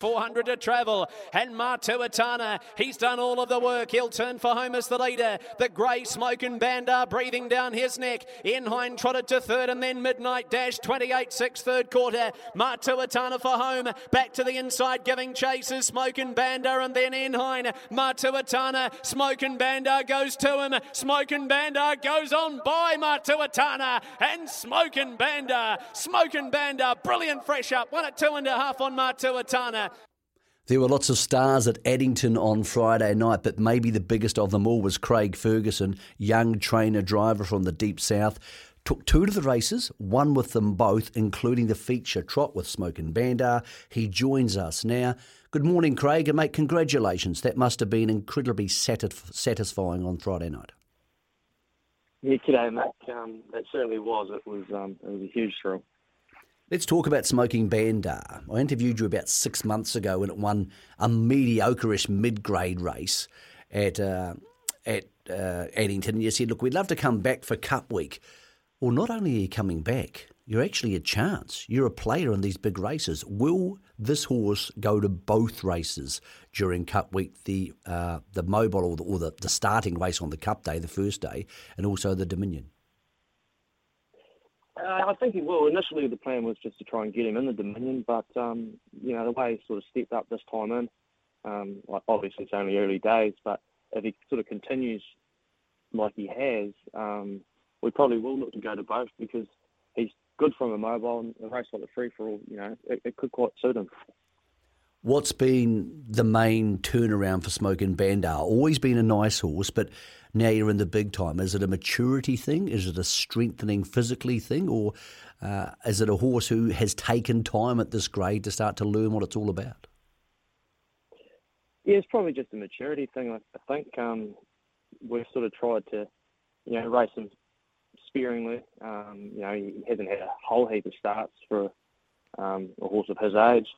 400 to travel, and Matuatana, he's done all of the work. He'll turn for home as the leader. The grey Smokin Bandar breathing down his neck. Inhine trotted to third, and then Midnight Dash 28 6 third quarter. Matuatana for home, back to the inside, giving chases. Smokin Bandar, and then Inhine. Matuatana, Smokin Bandar goes to him. Smokin Bandar goes on by Matuatana, and Smokin Bandar, Smoke and bandar, brilliant fresh up, one at two and a half on Matuatana. There were lots of stars at Addington on Friday night, but maybe the biggest of them all was Craig Ferguson, young trainer driver from the deep south. Took two to the races, one with them both, including the feature trot with Smokin Bandar. He joins us now. Good morning, Craig, and mate, congratulations. That must have been incredibly satisf- satisfying on Friday night. Yeah, g'day, mate. Um, it certainly was. It was um, it was a huge thrill. Let's talk about Smokin Bandar. I interviewed you about six months ago when it won a mediocre-ish mid-grade race at uh, at uh, Addington. You said, "Look, we'd love to come back for Cup Week." Well, not only are you coming back, you're actually a chance. You're a player in these big races. Will this horse go to both races during Cup Week, the uh, the mobile or, the, or the, the starting race on the Cup Day, the first day, and also the Dominion? Uh, I think he will. Initially, the plan was just to try and get him in the Dominion, but um, you know the way he sort of stepped up this time in, um, like obviously it's only early days, but if he sort of continues like he has, um, we probably will look to go to both because he's good from a mobile and a race like the free for all. You know, it, it could quite suit him. What's been the main turnaround for Smokin Bandar? Always been a nice horse, but now you're in the big time. Is it a maturity thing? Is it a strengthening physically thing? Or uh, is it a horse who has taken time at this grade to start to learn what it's all about? Yeah, it's probably just a maturity thing. I, think um, we've sort of tried to, you know, race him sparingly. Um, you know, he hasn't had a whole heap of starts for um, a horse of his age.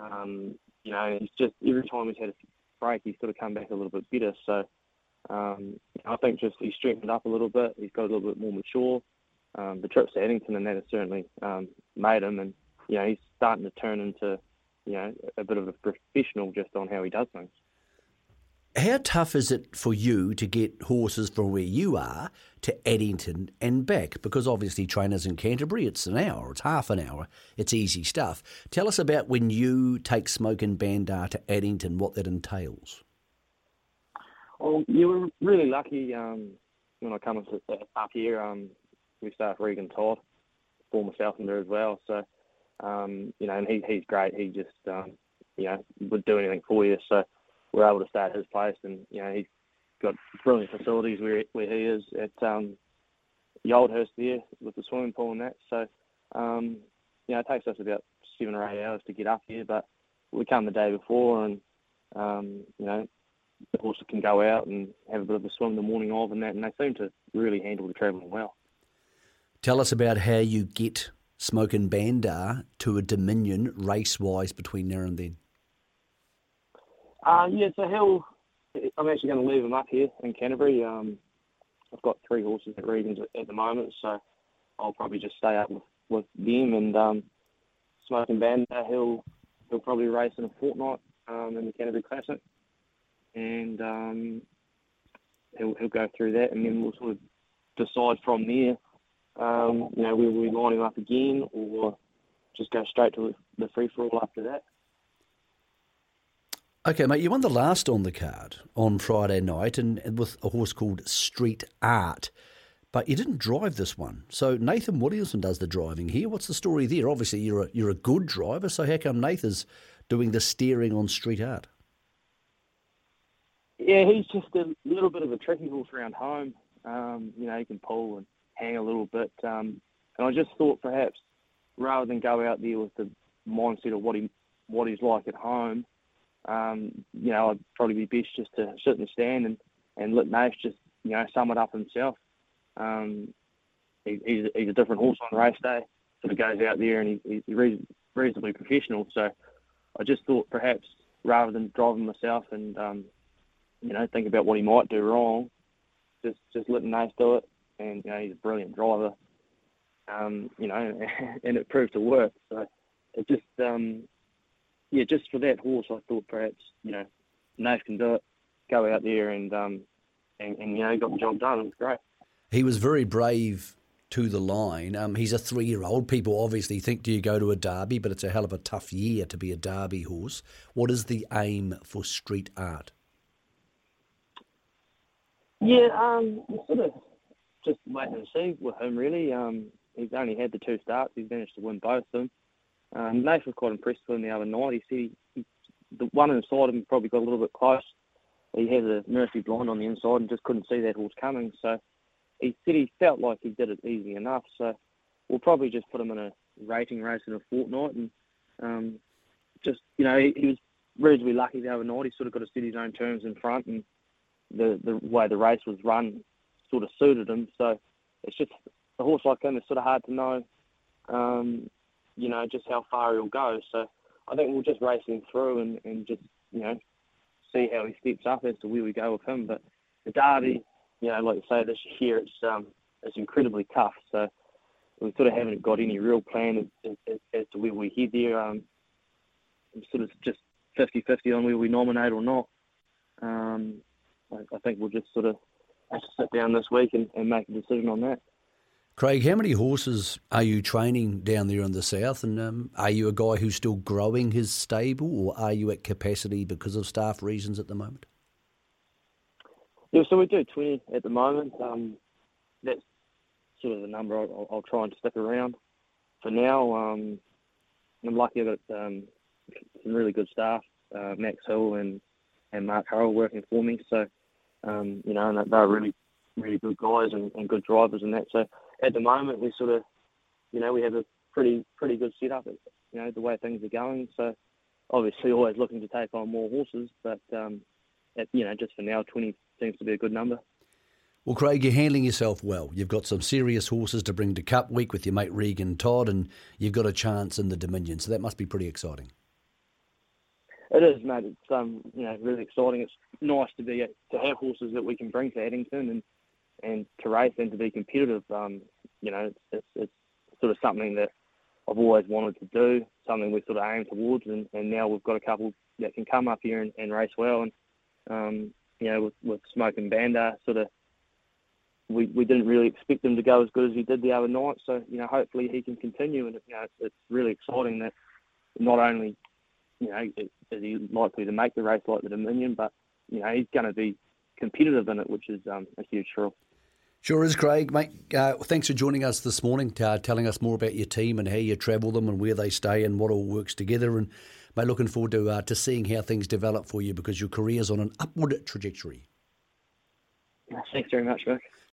Um, you know, he's just every time he's had a break, he's sort of come back a little bit better. So um, I think just he's strengthened up a little bit. He's got a little bit more mature. Um, the trips to Addington and that has certainly um, made him, and you know he's starting to turn into you know a bit of a professional just on how he does things. How tough is it for you to get horses from where you are to Addington and back? Because obviously, trainers in Canterbury, it's an hour, it's half an hour, it's easy stuff. Tell us about when you take Smokin Bandar to Addington, what that entails. Well, you were really lucky um, when I come up here. Um, we start Regan Todd, former Southlander as well. So, um, you know, and he, he's great. He just, um, you know, would do anything for you. So we're able to stay at his place, and you know, he's got brilliant facilities where where he is at um, the Oldhurst there with the swimming pool and that. So, um, you know, it takes us about seven or eight hours to get up here, but we come the day before, and um, you know, the horse can go out and have a bit of a swim the morning of and that, and they seem to really handle the travelling well. Tell us about how you get Smokin Bandar to a Dominion race-wise between now and then. Uh, yeah, so he'll. I'm actually going to leave him up here in Canterbury. Um, I've got three horses at Regans at, at, the moment, so I'll probably just stay up with, with them and um, Smokin Bandar. He'll he'll probably race in a fortnight um, in the Canterbury Classic and um, he'll, he'll go through that, and then we'll sort of decide from there, um, you know, whether we line him up again or just go straight to the free for all after that. Okay, mate, you won the last on the card on Friday night, and, and with a horse called Street Art. But you didn't drive this one, so Nathan Williamson does the driving here. What's the story there? Obviously, you're a, you're a good driver, so how come Nathan's doing the steering on Street Art? Yeah, he's just a little bit of a tricky horse around home. Um, you know, he can pull and hang a little bit. Um, and I just thought perhaps rather than go out there with the mindset of what he what he's like at home, um, you know, I'd probably be best just to sit in the stand and, and let Nath just, you know, sum it up himself. Um, he, he's, he's a different horse on race day. Sort of goes out there and he, he's reasonably professional. So I just thought perhaps rather than driving myself and um, you know think about what he might do wrong, just just let Nath do it. And you know he's a brilliant driver. Um, you know, and it proved to work. So it just um, yeah, just for that horse, I thought perhaps you know Nath can do it. Go out there and um, and, and you know got the job done. It was great. He was very brave to the line. Um, he's a three year old. People obviously think, do you go to a derby? But it's a hell of a tough year to be a derby horse. What is the aim for Street Art? Yeah, um, sort of just waiting to see with him, really. Um, he's only had the two starts. He's managed to win both of them. Um, Nath was quite impressed with him the other night. He said he, he, the one inside him probably got a little bit close. He had a Murphy blind on the inside and just couldn't see that horse coming. So he said he felt like he did it easy enough. So we'll probably just put him in a rating race in a fortnight and um, just you know he, he was reasonably lucky the other night. He sort of got to set his own terms in front, and the the way the race was run sort of suited him. So it's just a horse like him. It's sort of hard to know, um, you know, just how far he'll go. So I think we'll just race him through and, and just you know see how he steps up as to where we go with him. But the Derby, you know, like you say, this year it's um, it's incredibly tough. So we sort of haven't got any real plan as, as, as to where we head there. Um, sort of just 50-50 on where we nominate or not. Um, I, think we'll just sort of have to sit down this week and, and make a decision on that. Craig, how many horses are you training down there in the south? And um, are you a guy who's still growing his stable, or are you at capacity because of staff reasons at the moment? Yeah, so we do 20 at the moment. Um, that's sort of the number I'll, I'll, try and stick around for now. Um, I'm lucky I've got um, some really good staff, uh, Max Hill and, and Mark Harrell working for me. So, um, you know, and they're really, really good guys and, and good drivers and that. So at the moment, we sort of, you know, we have a pretty, pretty good setup, you know, the way things are going. So obviously always looking to take on more horses, but, um, at, you know, just for now, 20 seems to be a good number. Well, Craig, you're handling yourself well. You've got some serious horses to bring to Cup Week with your mate Regan Todd, and you've got a chance in the Dominion, so that must be pretty exciting. It is, mate. It's um, you know, really exciting. It's nice to be to have horses that we can bring to Addington and and to race and to be competitive. Um, you know, it's, it's, it's sort of something that I've always wanted to do, something we sort of aim towards, and, and now we've got a couple that can come up here and, and race well. And um, you know, with, with Smokin Bandar, sort of, we, we didn't really expect him to go as good as he did the other night. So, you know, hopefully he can continue. And, you know, it's, it's really exciting that not only, you know, is he likely to make the race like the Dominion, but, you know, he's going to be competitive in it, which is um, a huge thrill. Sure is, Craig. Mate, uh, thanks for joining us this morning, uh, telling us more about your team and how you travel them and where they stay and what all works together. And mate, looking forward to uh, to seeing how things develop for you because your career's on an upward trajectory. Thanks very much, Rick.